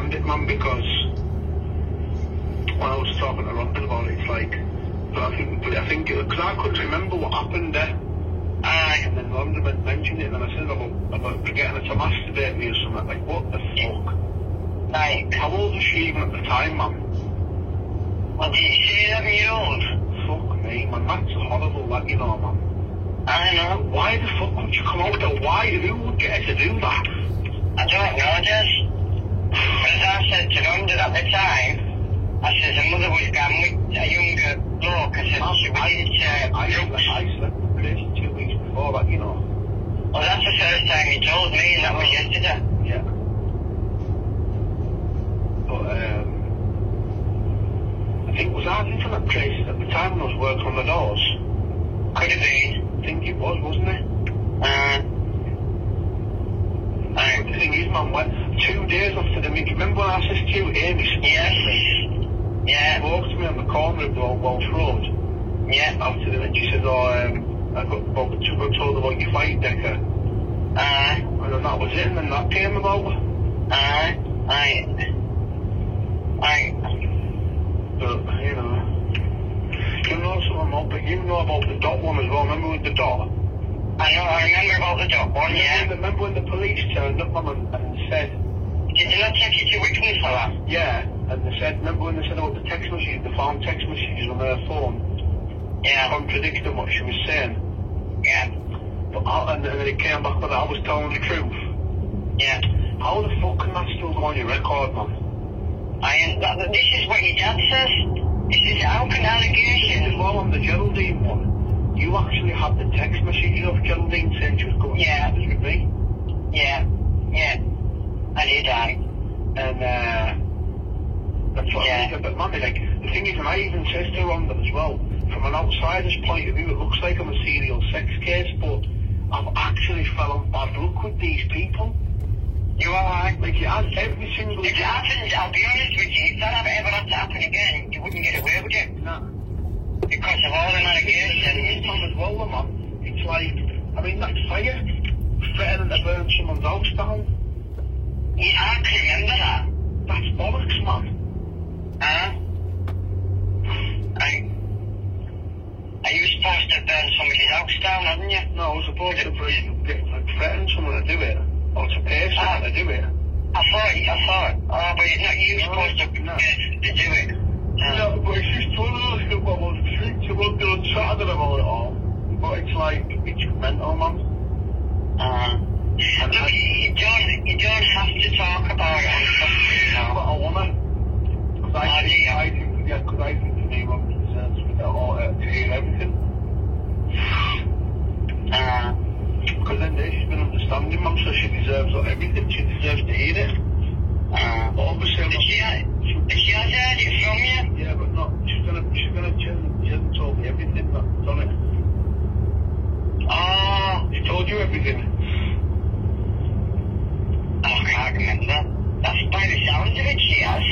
don't it, man, because when I was talking to Robin about it, it's like, but I think, but I think, because I couldn't remember what happened there. Aye. And then Rhonda men- mentioned it, and I said about, about getting her to masturbate me or something. Like, what the fuck? Like, How old was she even at the time, man? what did you say, 11 year old? Fuck me, man. That's horrible, that, you know, man. I know. Why the fuck would you come out there? Why? Who would get her to do that? I don't know, Des. But as I said to London at the time, I said the mother was gone with a younger bloke. I said she was into I, drugs. I slept with Grace two weeks before that, you know. Well, that's the first time he told me, and that was yesterday. Yeah. But, um, I think, was I living at Grace's at the time when I was working on the doors? Could have been. I think it was, wasn't it? Uh, I, thing is, man, when, two days after the meeting, remember when I said to you, Amy spoke to me? yes. Yeah, Spoke to me on the corner of Wel- Welsh Road. yeah. After the, and she said, oh, um, I got, about, got told about your fight, Decca. Uh, And then that was it, and then that came about. uh, I, I, But, you know, you know something but you know about the dot one as well. Remember with the dot? I know, I remember about the dog one, yeah. Remember when the police turned up on and, and said, Did they not take you to Wickman for that? yeah, and they said, remember when they said about the text messages, the found text messages on her phone, Yeah, contradicting what she was saying. yeah, But I, and then it came back with I was telling the truth. yeah. How the fuck can that still go on your record, man? I am, that, this is what your dad says. This is how can As allegation. well on the Geraldine one, you actually had the text messages of Geraldine saying she was going Yeah. to this with me. Yeah, yeah. I did, I. And uh, that's what Yeah. I think. But mommy, like the thing is, and I even said to her on that as well. From an outsider's point of view, it looks like I'm a serial sex case, but I've actually fell on bad luck with these people. You alright? Like it has every single. If it happens, I'll be honest with you, if that ever had to happen again, you wouldn't get away with it. Nah. Because of all the It's allegations. mum as well, man. It's like, I mean, that's fire. Threatening to burn someone's house down. Yeah, I can remember that. That's bollocks, man. Huh? I... Are you supposed to burn somebody's house down, hadn't you? No, I was supposed to get, like, threaten someone to do it, or to pay someone to do it. Ah, I thought, I thought, oh, but it's not you No, supposed to, no. to do it. No, but it's just one of those things where we'll speak to Monday on Saturday about it all. But it's like, it's mental, man. uh, And look, you, don't, you don't have to talk about it on something, but I wanna. Cause I Oh, think, dear. I think, yeah, cause I think to me, Rob deserves to get all, uh, to hear everything. Uh, Because then she's been understanding, mum, so she deserves everything. She deserves to hear it. uh, But obviously, I'm not, she, she have heard it? Yeah, but not, she's gonna, she's gonna, she hasn't, she hasn't told me everything, not done it. Oh, She told you everything. I can't remember. That's by the sounds of it, she has.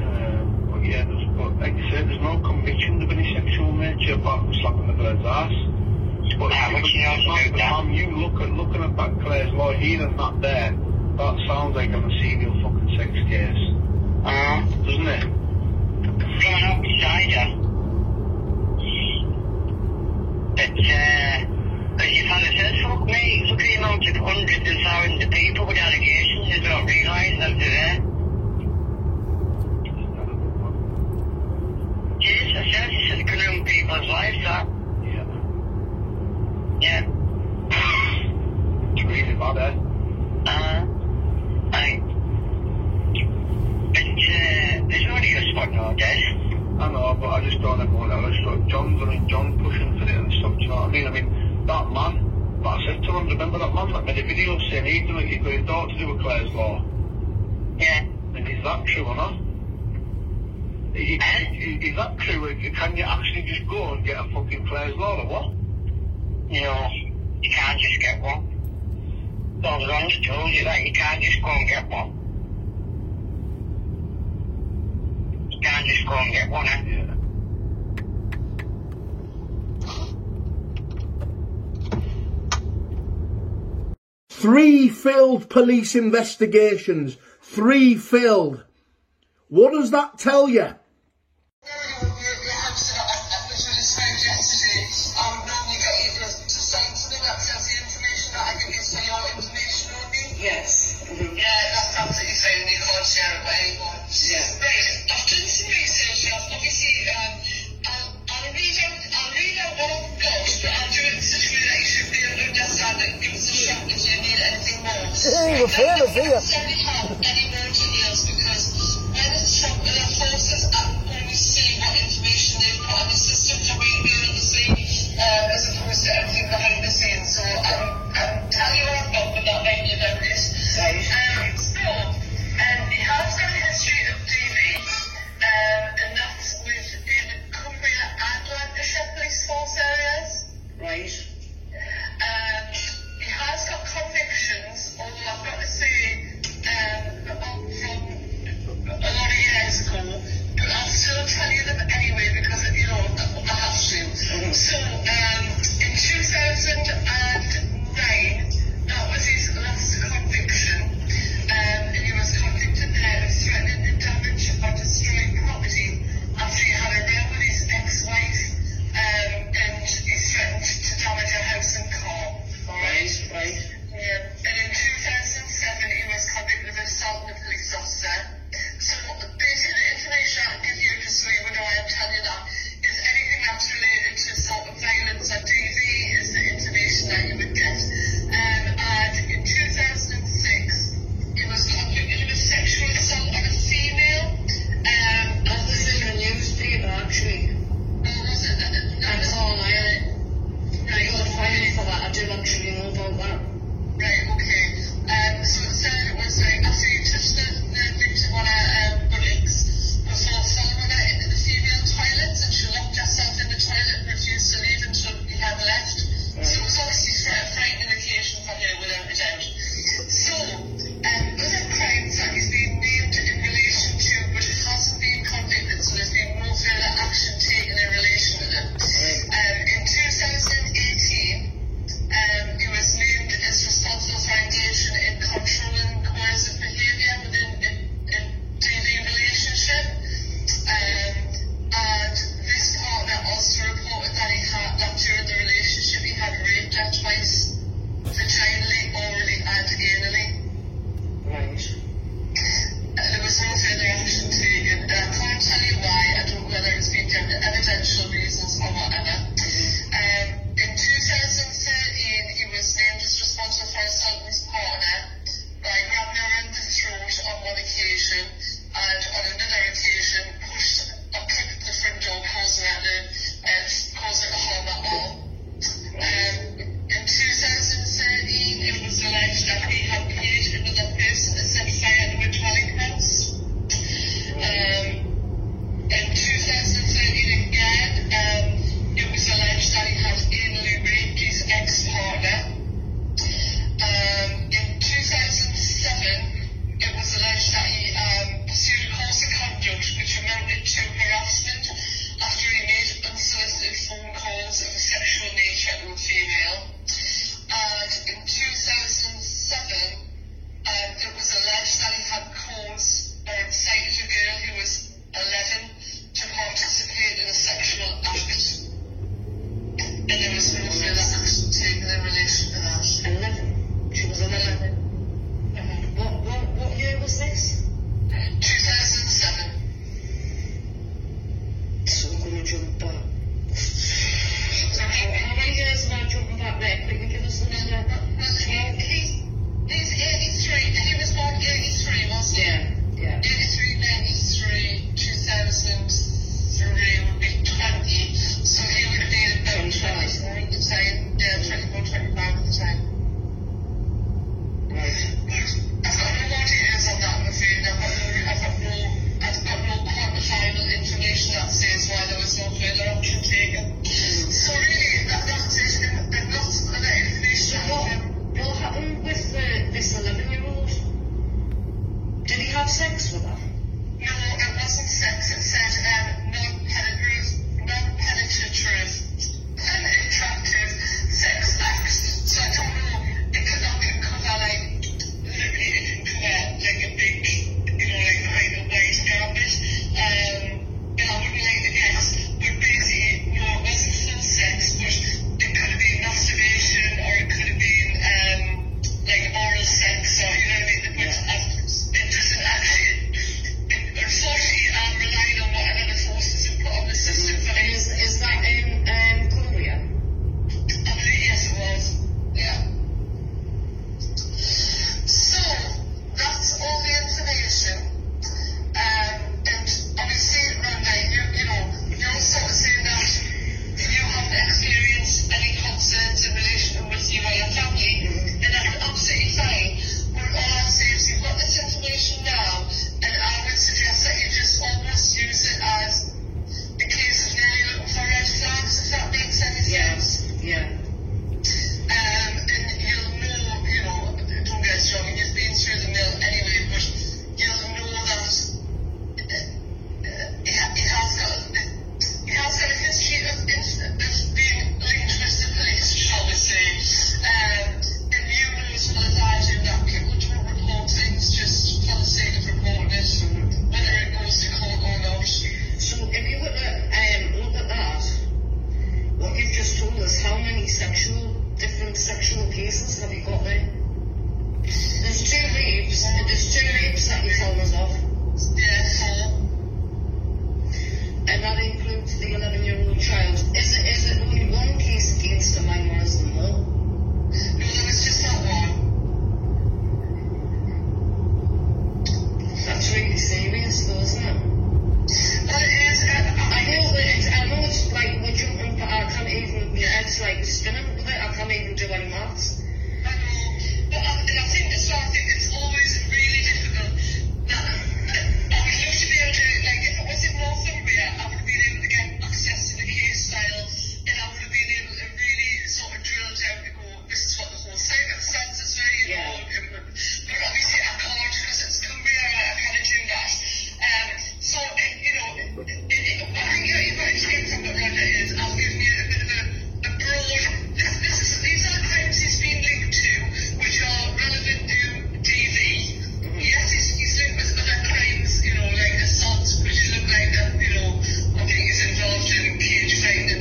Um, but yeah, there's, but like you said, there's no conviction of any sexual nature apart from slapping the bird's ass. But Ah, but she knows about that. Mum, you look at looking at that Clare's law here and that there. That sounds like I'm a serial fucking sex case, Uh, doesn't it? From an outsider. But, uh, as you've had it said, fuck me, look at the amount of hundreds and thousands of people with allegations who don't realise that they're there. Yes, I said, this is going to ruin people's lives, that. Yeah. Yeah. It's really bad, eh? Uh, I. But, uh, there's only a spot nowadays. I know, but I just don't ever want to. I just thought John's, I mean, John pushing for it and stuff, do you know what I mean? That man, but I said to him, remember that man that made a video saying he'd done it, he'd got his daughter to do with Clare's law? Yeah. And is that true or not? Is, is, is that true? Can you actually just go and get a fucking Clare's law or what? You know, you can't just get one. Well, Ron's told you that you can't just go and get one. You can't just go and get one, eh? Yeah. Three failed police investigations. Three failed. What does that tell you? We're fair to any? Because when it's from forces up, when see what information they've put on the system, we see uh, as opposed to everything behind the scenes? So um, I'm, I'm telling you what I'm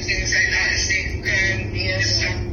things like that as they um, yes.